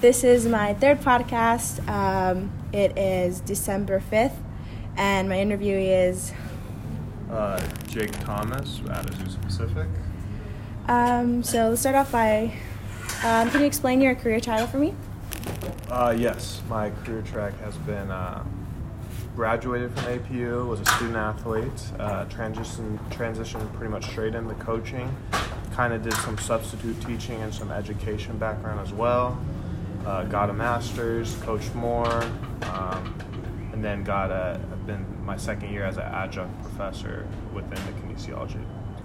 This is my third podcast. Um, it is December 5th, and my interviewee is. Uh, Jake Thomas at Azusa Pacific. Um, so let's start off by. Um, can you explain your career title for me? Uh, yes, my career track has been uh, graduated from APU, was a student athlete, uh, transition transitioned pretty much straight into coaching. Kind of did some substitute teaching and some education background as well. Uh, got a master's, coached more, um, and then got a. Been my second year as an adjunct professor within the kinesiology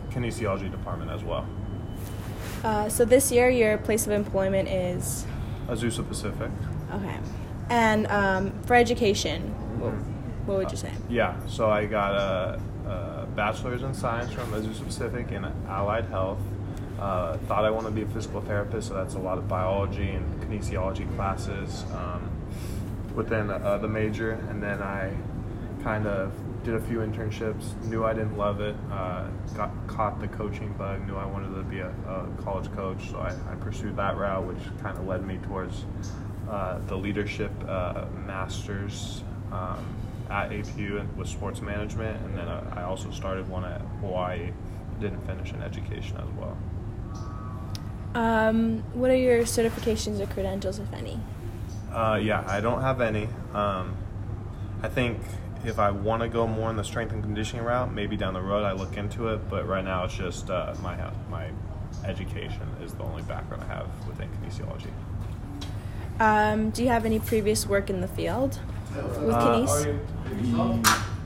kinesiology department as well. Uh, so this year, your place of employment is. Azusa Pacific. Okay. And um, for education, what, what would you say? Yeah, so I got a, a bachelor's in science from Azusa Pacific in allied health. Uh, thought I wanted to be a physical therapist, so that's a lot of biology and kinesiology classes um, within uh, the major. And then I kind of did a few internships, knew I didn't love it, uh, got caught the coaching bug, knew I wanted to be a, a college coach, so I, I, pursued that route, which kind of led me towards uh, the leadership uh, masters um, at APU with sports management, and then uh, I also started one at Hawaii. Didn't finish in education as well. Um, what are your certifications or credentials, if any? Uh, yeah, I don't have any. Um, I think if I want to go more in the strength and conditioning route, maybe down the road I look into it. But right now, it's just uh, my my education is the only background I have within kinesiology. Um, do you have any previous work in the field with Uh, kines?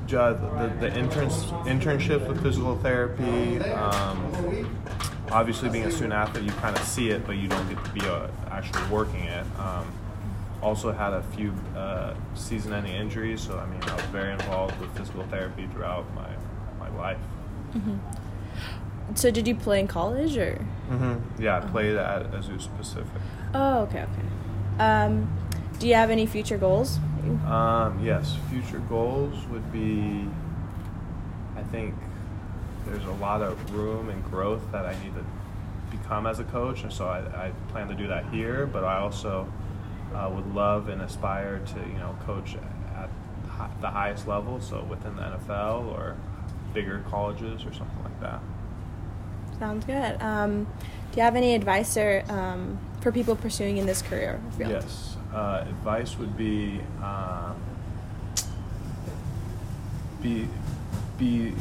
Ju- the, the interns, internships with physical therapy. Um, obviously, being a student athlete, you kind of see it, but you don't get to be uh, actually working it. Um, also had a few uh, season-ending injuries, so I mean, I was very involved with physical therapy throughout my my life. So did you play in college or? hmm Yeah, I played at Azusa Pacific. Oh, okay, okay. Um, do you have any future goals? Um, yes, future goals would be. I think there's a lot of room and growth that I need to become as a coach, and so I, I plan to do that here. But I also uh, would love and aspire to, you know, coach at the highest level, so within the NFL or bigger colleges or something like that. Sounds good. Um, do you have any advice or um, for people pursuing in this career field? Yes. Uh, advice would be um, be be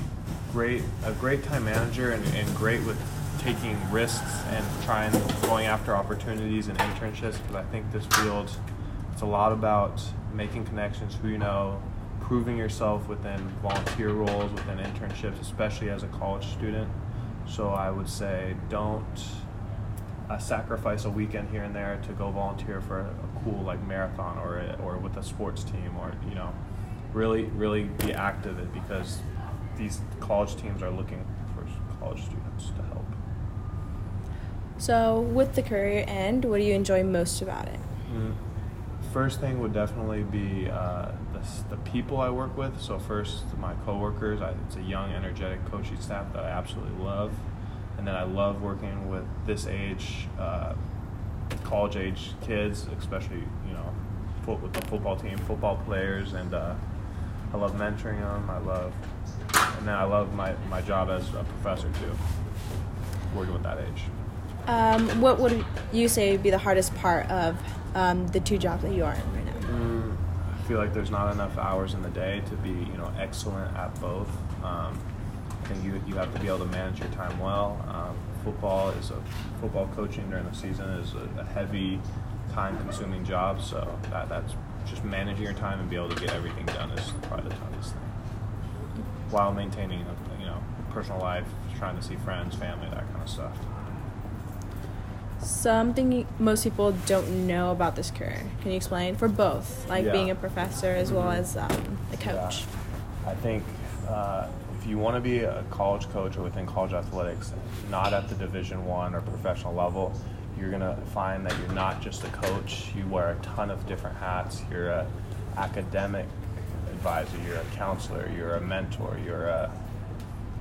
great a great time manager and, and great with taking risks and trying going after opportunities and internships because I think this field it's a lot about making connections who you know proving yourself within volunteer roles within internships especially as a college student. So I would say don't uh, sacrifice a weekend here and there to go volunteer for a, cool like marathon or or with a sports team or you know really really be active because these college teams are looking for college students to help. So, with the career end, what do you enjoy most about it? First thing would definitely be uh, the, the people I work with. So first, my coworkers. I, it's a young, energetic coaching staff that I absolutely love, and then I love working with this age, uh, college age kids, especially you know, foot with the football team, football players, and uh, I love mentoring them. I love, and then I love my, my job as a professor too, working with that age. Um, what would you say would be the hardest part of um, the two jobs that you are in right now? Mm, I feel like there's not enough hours in the day to be, you know, excellent at both. Um, I think you, you have to be able to manage your time well. Um, football is a football coaching during the season is a, a heavy, time-consuming job. So that, that's just managing your time and be able to get everything done is probably the toughest thing. While maintaining, a, you know, personal life, trying to see friends, family, that kind of stuff. Something most people don't know about this career. Can you explain for both, like Yeah. being a professor as well Mhm. as um, a coach? Yeah. I think uh, if you want to be a college coach or within college athletics, not at the Division One or professional level, you're gonna find that you're not just a coach. You wear a ton of different hats. You're a academic advisor. You're a counselor. You're a mentor. You're a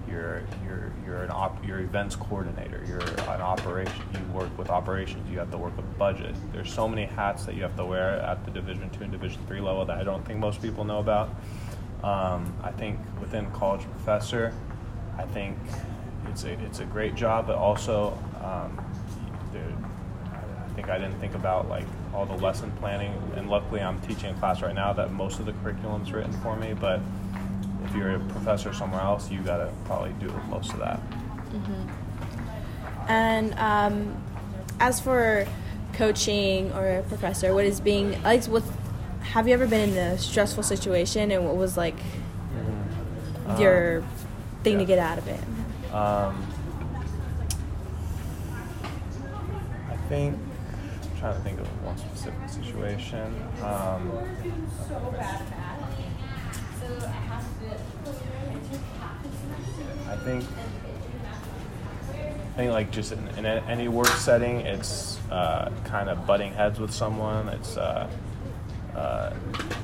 you're you're you're an op, you're events coordinator. You're an operation. You work with operations. You have to work with budget. There's so many hats that you have to wear at the Division two and Division three level that I don't think most people know about. Um, I think within college professor, I think it's a it's a great job, but also um, think I didn't think about like all the lesson planning. And luckily, I'm teaching a class right now that most of the curriculum's written for me. But if you're a professor somewhere else, you gotta probably do most of that. Mm-hmm. And um, as for coaching or a professor, what is being like? What have you ever been in a stressful situation, and what was like mm-hmm. your um, thing yeah. to get out of it? Um, I think I'm trying to think of one specific situation. Um, I think I think like just in, in any work setting, it's uh, kind of butting heads with someone. It's uh, uh,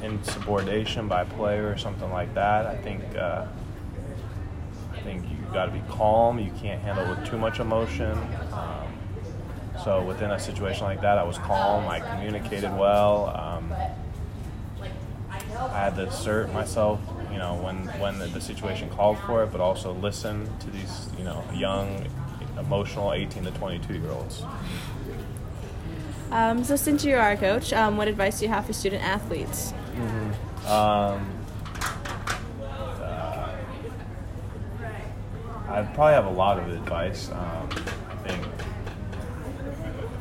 insubordination by player or something like that. I think uh, I think you got to be calm. You can't handle with too much emotion. Um, so within a situation like that, I was calm. I communicated well. Um, I had to assert myself, you know, when when the, the, situation called for it, but also listen to these, you know, young, emotional 18 to 22 year olds. Um, so since you are a coach, um, what advice do you have for student athletes? Mm-hmm. Um, I probably have a lot of advice. Um, I think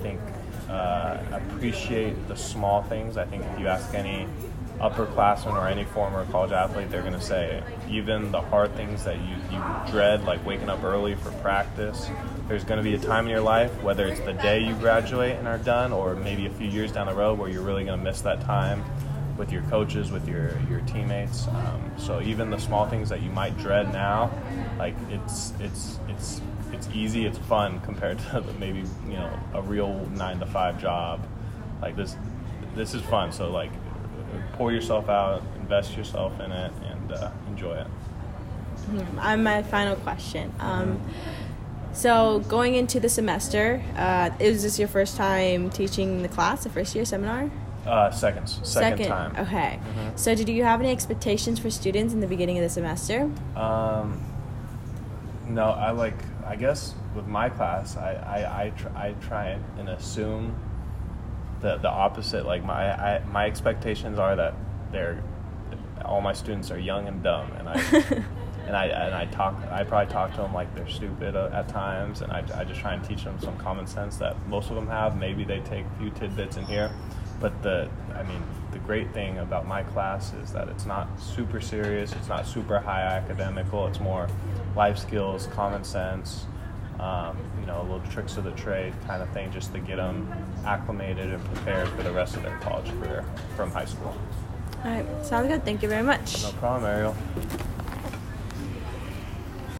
think uh, appreciate the small things. I think if you ask any upperclassman or any former college athlete, they're going to say even the hard things that you, you dread, like waking up early for practice. There's going to be a time in your life, whether it's the day you graduate and are done, or maybe a few years down the road, where you're really going to miss that time with your coaches, with your your teammates. Um, so even the small things that you might dread now, like it's it's it's it's easy, it's fun compared to maybe you know a real nine to five job. Like this, this is fun. So like, pour yourself out, invest yourself in it, and uh, enjoy it. Mm-hmm. I'm my final question. Um, so going into the semester, uh, is this your first time teaching the class, the first year seminar? Uh, seconds. Second, Second time. Okay. Mm-hmm. So, did you have any expectations for students in the beginning of the semester? Um, no, I like. I guess with my class, I I I, tr- I try and assume the the opposite. Like my I, my expectations are that they're all my students are young and dumb, and I. and I and I talk. I probably talk to them like they're stupid at times, and I, I just try and teach them some common sense that most of them have. Maybe they take a few tidbits in here, but the I mean the great thing about my class is that it's not super serious, it's not super high academical, it's more life skills, common sense, um, you know, little tricks of the trade kind of thing, just to get them acclimated and prepared for the rest of their college career from high school. All right, sounds good. Thank you very much. No problem, Ariel.